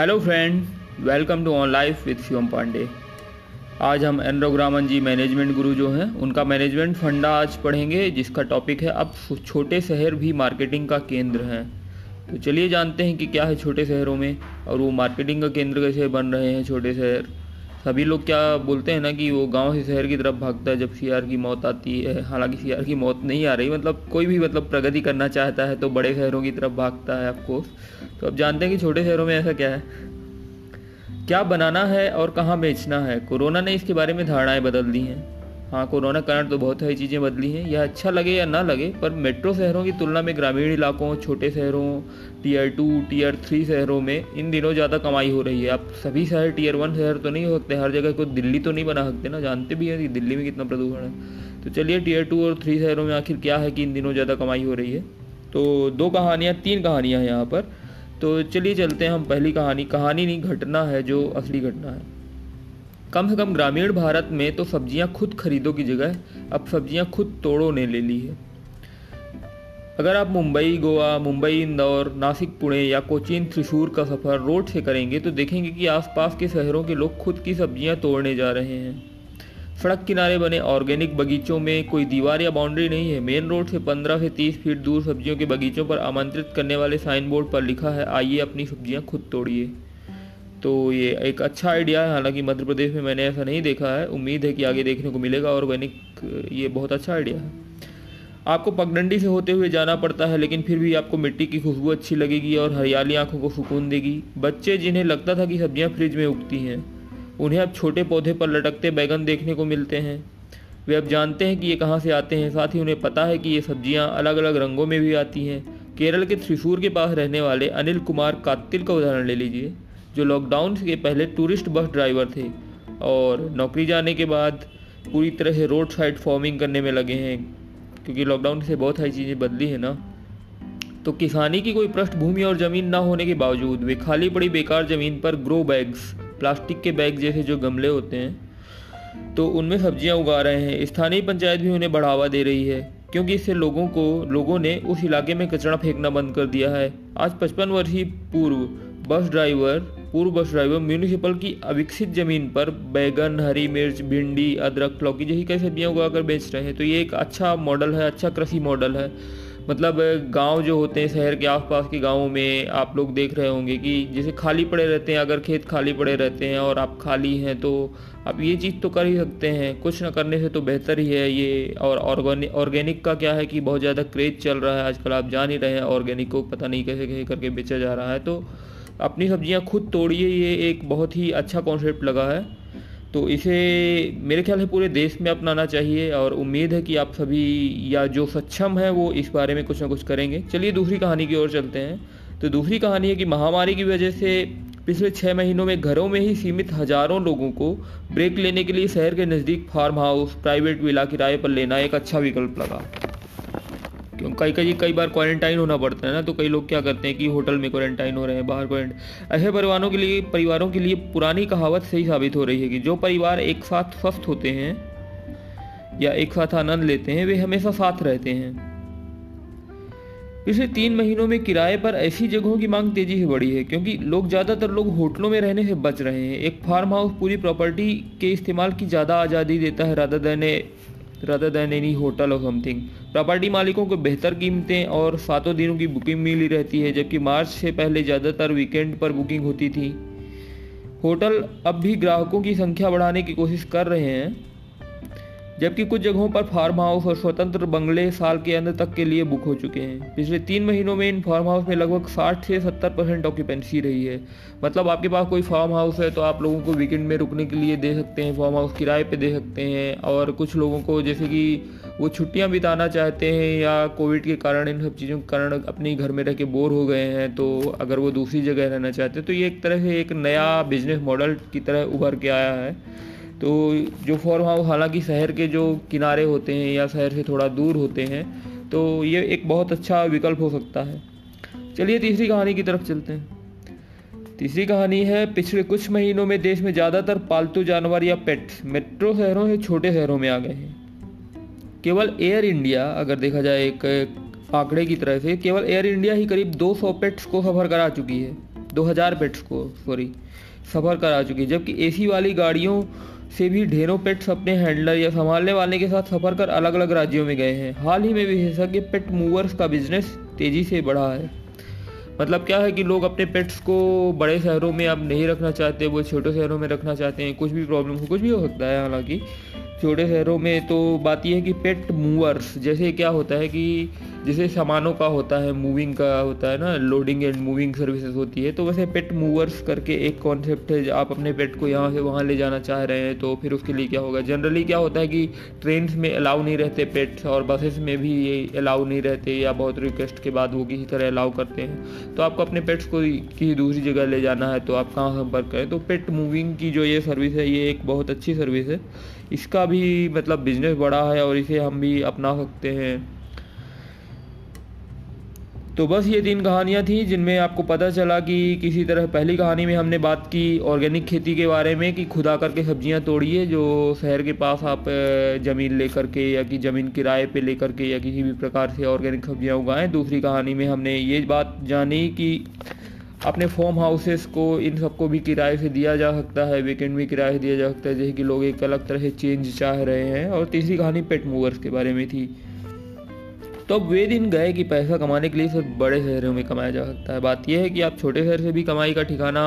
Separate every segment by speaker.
Speaker 1: Hello friend welcome to on life with Shivam Pandey आज हम एनरोग्रामन जी management गुरु जो हैं, उनका मैनेजमेंट फंडा आज पढ़ेंगे, जिसका टॉपिक है अब छोटे शहर भी मार्केटिंग का केंद्र हैं। तो चलिए जानते हैं कि क्या है छोटे शहरों में, और वो मार्केटिंग का केंद्र कैसे बन रहे हैं छोटे शहर। सभी लोग क्या बोलते हैं ना कि वो गाँव से शहर की तरफ़ भागता है, जब सीआर की मौत आती है, हालाँकि सीआर की मौत नहीं आ रही मतलब कोई भी मतलब प्रगति करना चाहता है तो बड़े शहरों की तरफ़ भागता है आपको तो अब जानते हैं कि छोटे शहरों में ऐसा क्या है? क्या बनाना है और कहाँ बेचना है? कोरोना ने इसके बारे में धारणाएँ बदल दी हैं। हाँ कोरोना कारण तो बहुत सारी चीज़ें बदली हैं यह अच्छा लगे या ना लगे, पर मेट्रो शहरों की तुलना में ग्रामीण इलाकों, छोटे शहरों, टीयर टू, टीयर थ्री शहरों में इन दिनों ज़्यादा कमाई हो रही है। आप सभी शहर टीयर वन शहर तो नहीं हो सकते, हर जगह को दिल्ली तो नहीं बना सकते ना, जानते भी हैं कि दिल्ली में कितना प्रदूषण है। तो चलिए, टीयर टू और थ्री शहरों में आखिर क्या है कि इन दिनों ज़्यादा कमाई हो रही है? तो दो कहानियाँ, तीन कहानियाँ हैं यहाँ पर। तो चलिए चलते हैं हम पहली कहानी। कहानी नहीं, घटना है, जो असली घटना है। कम से कम ग्रामीण भारत में तो सब्ज़ियाँ खुद खरीदो की जगह, अब सब्ज़ियाँ खुद तोड़ो ने ले ली है। अगर आप मुंबई, गोवा, मुंबई, इंदौर, नासिक, पुणे या कोचीन, त्रिशूर का सफ़र रोड से करेंगे तो देखेंगे कि आसपास के शहरों के लोग खुद की सब्ज़ियाँ तोड़ने जा रहे हैं। सड़क किनारे बने ऑर्गेनिक बगीचों में कोई दीवार या बाउंड्री नहीं है। मेन रोड से 15 से 30 फीट दूर सब्जियों के बगीचों पर आमंत्रित करने वाले साइन बोर्ड पर लिखा है, आइए अपनी सब्ज़ियाँ खुद तोड़िए। तो ये एक अच्छा आइडिया है। हालाँकि मध्य प्रदेश में मैंने ऐसा नहीं देखा है। उम्मीद है कि आगे देखने को मिलेगा ऑर्गेनिक ये बहुत अच्छा आइडिया है। आपको पगडंडी से होते हुए जाना पड़ता है, लेकिन फिर भी आपको मिट्टी की खुशबू अच्छी लगेगी और हरियाली आँखों को सुकून देगी। बच्चे जिन्हें लगता था कि सब्ज़ियाँ फ्रिज में उगती हैं, उन्हें अब छोटे पौधे पर लटकते बैगन देखने को मिलते हैं। वे अब जानते हैं कि ये कहाँ से आते हैं। साथ ही उन्हें पता है कि ये सब्ज़ियाँ अलग अलग रंगों में भी आती हैं। केरल के त्रिशूर के पास रहने वाले अनिल कुमार कातिल का उदाहरण ले लीजिए। जो लॉकडाउन के पहले टूरिस्ट बस ड्राइवर थे और नौकरी जाने के बाद पूरी तरह से रोड साइड फ़ार्मिंग करने में लगे हैं, क्योंकि लॉकडाउन से बहुत सारी चीज़ें बदली हैं ना। तो किसानी की कोई पृष्ठभूमि और ज़मीन ना होने के बावजूद वे खाली पड़ी बेकार ज़मीन पर ग्रो बैग्स प्लास्टिक के बैग जैसे जो गमले होते हैं तो उनमें सब्ज़ियाँ उगा रहे हैं। स्थानीय पंचायत भी उन्हें बढ़ावा दे रही है, क्योंकि इससे लोगों को, लोगों ने उस इलाके में कचरा फेंकना बंद कर दिया है। आज पचपन वर्षीय पूर्व बस ड्राइवर, पूर्व बस ड्राइवर म्यूनिसिपल की अविकसित ज़मीन पर बैगन, हरी मिर्च, भिंडी, अदरक, लौकी जैसी कई सब्ज़ियाँ उगाकर बेच रहे हैं। तो ये एक अच्छा मॉडल है अच्छा कृषि मॉडल है। मतलब गाँव जो होते हैं, शहर के आसपास के गाँवों में आप लोग देख रहे होंगे कि जैसे खाली पड़े रहते हैं, अगर खेत खाली पड़े रहते हैं और आप खाली हैं तो आप ये चीज़ तो कर ही सकते हैं। कुछ ना करने से तो बेहतर ही है ये। और ऑर्गेनिक ऑर्गेनिक का क्या है कि बहुत ज़्यादा क्रेज चल रहा है आजकल, आप जान ही रहे हैं, ऑर्गेनिक को पता नहीं कैसे कैसे करके बेचा जा रहा है। तो अपनी सब्ज़ियाँ खुद तोड़िए, ये एक बहुत ही अच्छा कॉन्सेप्ट लगा है। तो इसे मेरे ख्याल से पूरे देश में अपनाना चाहिए और उम्मीद है कि आप सभी या जो सक्षम है वो इस बारे में कुछ ना कुछ करेंगे। चलिए दूसरी कहानी की ओर चलते हैं। तो दूसरी कहानी है कि महामारी की वजह से पिछले छः महीनों में घरों में ही सीमित हज़ारों लोगों को ब्रेक लेने के लिए शहर के नज़दीक फार्म हाउस प्राइवेट विला किराए पर लेना एक अच्छा विकल्प लगा। क्यों? कई कई कई बार क्वारंटाइन होना पड़ता है ना तो कई लोग क्या करते हैं कि होटल में क्वारंटाइन हो रहे हैं, बाहर क्वारंटाइन ऐसे परिवारों के लिए, परिवारों के लिए पुरानी कहावत सही साबित हो रही है कि जो परिवार एक साथ स्वस्थ होते हैं या एक साथ आनंद लेते हैं, वे हमेशा साथ रहते हैं। पिछले तीन महीनों में किराए पर ऐसी जगहों की मांग तेज़ी से बढ़ी है, क्योंकि लोग ज़्यादातर लोग होटलों में रहने से बच रहे हैं। एक फार्म हाउस पूरी प्रॉपर्टी के इस्तेमाल की ज़्यादा आज़ादी देता है rather than rather than any hotel और समथिंग प्रॉपर्टी मालिकों को बेहतर कीमतें और सातों दिनों की बुकिंग मिली रहती है, जबकि मार्च से पहले ज़्यादातर वीकेंड पर बुकिंग होती थी। होटल अब भी ग्राहकों की संख्या बढ़ाने की कोशिश कर रहे हैं। जबकि कुछ जगहों पर फार्म हाउस और स्वतंत्र बंगले साल के अंत तक के लिए बुक हो चुके हैं। पिछले तीन महीनों में इन फार्म हाउस में लगभग 60 से 70 परसेंट ऑक्यूपेंसी रही है। मतलब आपके पास कोई फार्म हाउस है तो आप लोगों को वीकेंड में रुकने के लिए दे सकते हैं फार्म हाउस किराए पे दे सकते हैं और कुछ लोगों को जैसे कि वो छुट्टियाँ बिताना चाहते हैं या कोविड के कारण इन सब चीज़ों के कारण अपने घर में रह के बोर हो गए हैं तो अगर वो दूसरी जगह रहना चाहते हैं तो ये एक तरह से एक नया बिज़नेस मॉडल की तरह उभर के आया है। तो जो फार्म हाउस हालाँकि शहर के जो किनारे होते हैं या शहर से थोड़ा दूर होते हैं तो ये एक बहुत अच्छा विकल्प हो सकता है। चलिए तीसरी कहानी की तरफ़ चलते हैं। तीसरी कहानी है, पिछले कुछ महीनों में देश में ज़्यादातर पालतू जानवर या पेट्स मेट्रो शहरों से छोटे शहरों में आ गए हैं। केवल एयर इंडिया, अगर देखा जाए एक आंकड़े की तरह से, केवल एयर इंडिया ही करीब 200 पेट्स को सफ़र करा चुकी है। 2000 पेट्स को, सॉरी, सफ़र करा चुकी है, जबकि एसी वाली गाड़ियों से भी ढेरों पेट्स अपने हैंडलर या संभालने वाले के साथ सफ़र कर अलग अलग राज्यों में गए हैं। हाल ही में विशेषज्ञ पेट मूवर्स का बिज़नेस तेज़ी से बढ़ा है। मतलब क्या है कि लोग अपने पेट्स को बड़े शहरों में अब नहीं रखना चाहते, वो छोटे शहरों में रखना चाहते हैं। कुछ भी प्रॉब्लम हो, कुछ भी हो सकता है हालाँकि। छोटे शहरों में तो बात यह है कि पेट मूवर्स, जैसे क्या होता है कि जैसे सामानों का होता है मूविंग का होता है ना लोडिंग एंड मूविंग सर्विसेज़ होती है तो वैसे पेट मूवर्स करके एक कॉन्सेप्ट है, आप अपने पेट को यहाँ से वहाँ ले जाना चाह रहे हैं तो फिर उसके लिए क्या होगा? जनरली क्या होता है कि ट्रेन में अलाउ नहीं रहते पेट्स और बसेस में भी ये अलाउ नहीं रहते या बहुत रिक्वेस्ट के बाद वो किसी तरह अलाउ करते हैं। तो आपको अपने पेट्स को किसी दूसरी जगह ले जाना है तो आप कहाँ संपर्क करें? तो पेट मूविंग की जो ये सर्विस है, ये एक बहुत अच्छी सर्विस है। इसका भी मतलब बिज़नेस बड़ा है और इसे हम भी अपना सकते हैं। तो बस ये तीन कहानियाँ थी, जिनमें आपको पता चला कि किसी तरह पहली कहानी में हमने बात की ऑर्गेनिक खेती के बारे में, कि खुदा करके सब्ज़ियाँ तोड़िए, जो शहर के पास आप ज़मीन लेकर के या कि ज़मीन किराए पे लेकर के या किसी भी प्रकार से ऑर्गेनिक सब्ज़ियाँ उगाएँ। दूसरी कहानी में हमने ये बात जानी कि अपने फॉर्म हाउसेस को, इन सबको भी किराए से दिया जा सकता है, वीकेंड भी किराए से दिया जा सकता है, जैसे कि लोग एक अलग तरह से चेंज चाह रहे हैं। और तीसरी कहानी पेट मूवर्स के बारे में थी। तो अब वे दिन गए कि पैसा कमाने के लिए सिर्फ़ बड़े शहरों में कमाया जा सकता है। बात यह है कि आप छोटे शहर से भी कमाई का ठिकाना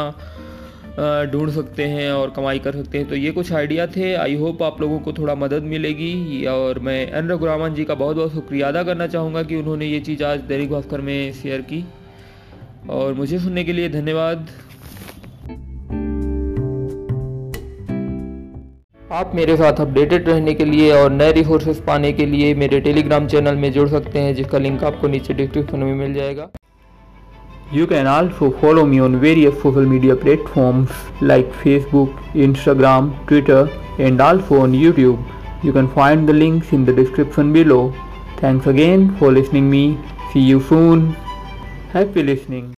Speaker 1: ढूंढ सकते हैं और कमाई कर सकते हैं। तो ये कुछ आइडिया थे। आई होप आप लोगों को थोड़ा मदद मिलेगी और मैं एन रघुरामन जी का बहुत बहुत शुक्रिया अदा करना चाहूँगा कि उन्होंने ये चीज़ आज दैनिक भास्कर में शेयर की। और मुझे सुनने के लिए धन्यवाद। आप मेरे साथ अपडेटेड रहने के लिए और नए रिसोर्सेज पाने के लिए मेरे टेलीग्राम चैनल में जुड़ सकते हैं, जिसका लिंक आपको नीचे डिस्क्रिप्शन में मिल जाएगा। You can also follow me on various social media platforms like Facebook Instagram Twitter and also on YouTube you can find the links in the description below thanks again for listening me see you soon happy listening